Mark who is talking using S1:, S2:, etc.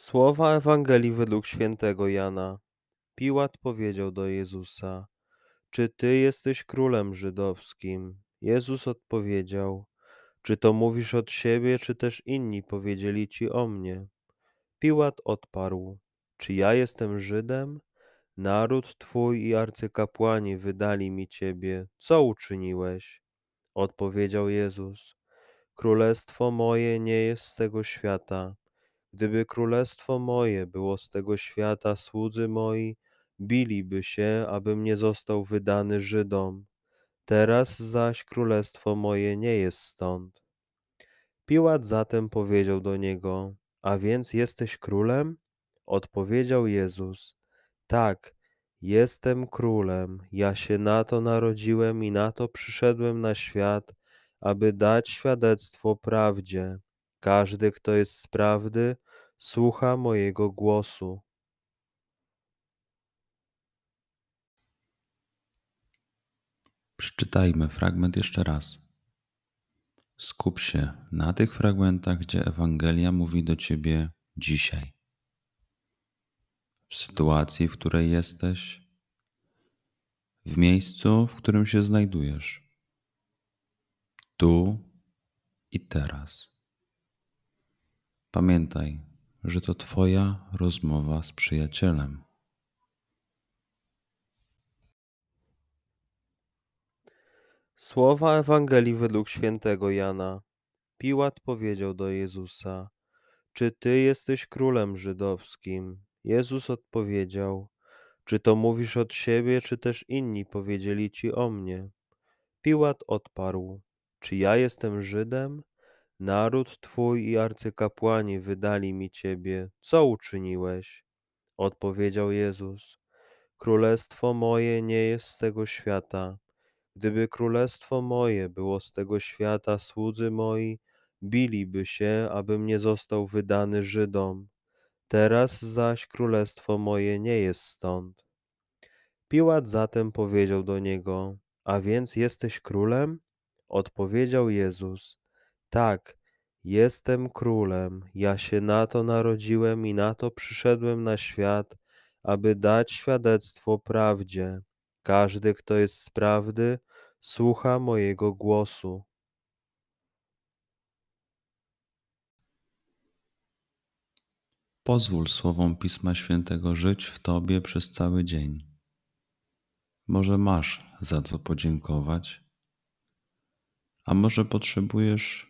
S1: Słowa Ewangelii według świętego Jana. Piłat powiedział do Jezusa: Czy ty jesteś królem żydowskim? Jezus odpowiedział: Czy to mówisz od siebie, czy też inni powiedzieli ci o mnie? Piłat odparł: Czy ja jestem Żydem? Naród twój i arcykapłani wydali mi ciebie. Co uczyniłeś? Odpowiedział Jezus: Królestwo moje nie jest z tego świata. Gdyby królestwo moje było z tego świata, słudzy moi biliby się, abym nie został wydany Żydom. Teraz zaś królestwo moje nie jest stąd. Piłat zatem powiedział do niego: A więc jesteś królem? Odpowiedział Jezus: Tak, jestem królem. Ja się na to narodziłem i na to przyszedłem na świat, aby dać świadectwo prawdzie. Każdy, kto jest z prawdy, słucha mojego głosu.
S2: Przeczytajmy fragment jeszcze raz. Skup się na tych fragmentach, gdzie Ewangelia mówi do ciebie dzisiaj. W sytuacji, w której jesteś, w miejscu, w którym się znajdujesz, tu i teraz. Pamiętaj, że to Twoja rozmowa z przyjacielem.
S1: Słowa Ewangelii według świętego Jana. Piłat powiedział do Jezusa: Czy ty jesteś królem żydowskim? Jezus odpowiedział: Czy to mówisz od siebie, czy też inni powiedzieli ci o mnie? Piłat odparł: Czy ja jestem Żydem? Naród twój i arcykapłani wydali mi ciebie. Co uczyniłeś? Odpowiedział Jezus: Królestwo moje nie jest z tego świata. Gdyby królestwo moje było z tego świata, słudzy moi biliby się, abym nie został wydany Żydom. Teraz zaś królestwo moje nie jest stąd. Piłat zatem powiedział do niego: A więc jesteś królem? Odpowiedział Jezus: Tak, jestem królem. Ja się na to narodziłem i na to przyszedłem na świat, aby dać świadectwo prawdzie. Każdy, kto jest z prawdy, słucha mojego głosu.
S2: Pozwól słowom Pisma Świętego żyć w Tobie przez cały dzień. Może masz za co podziękować, a może potrzebujesz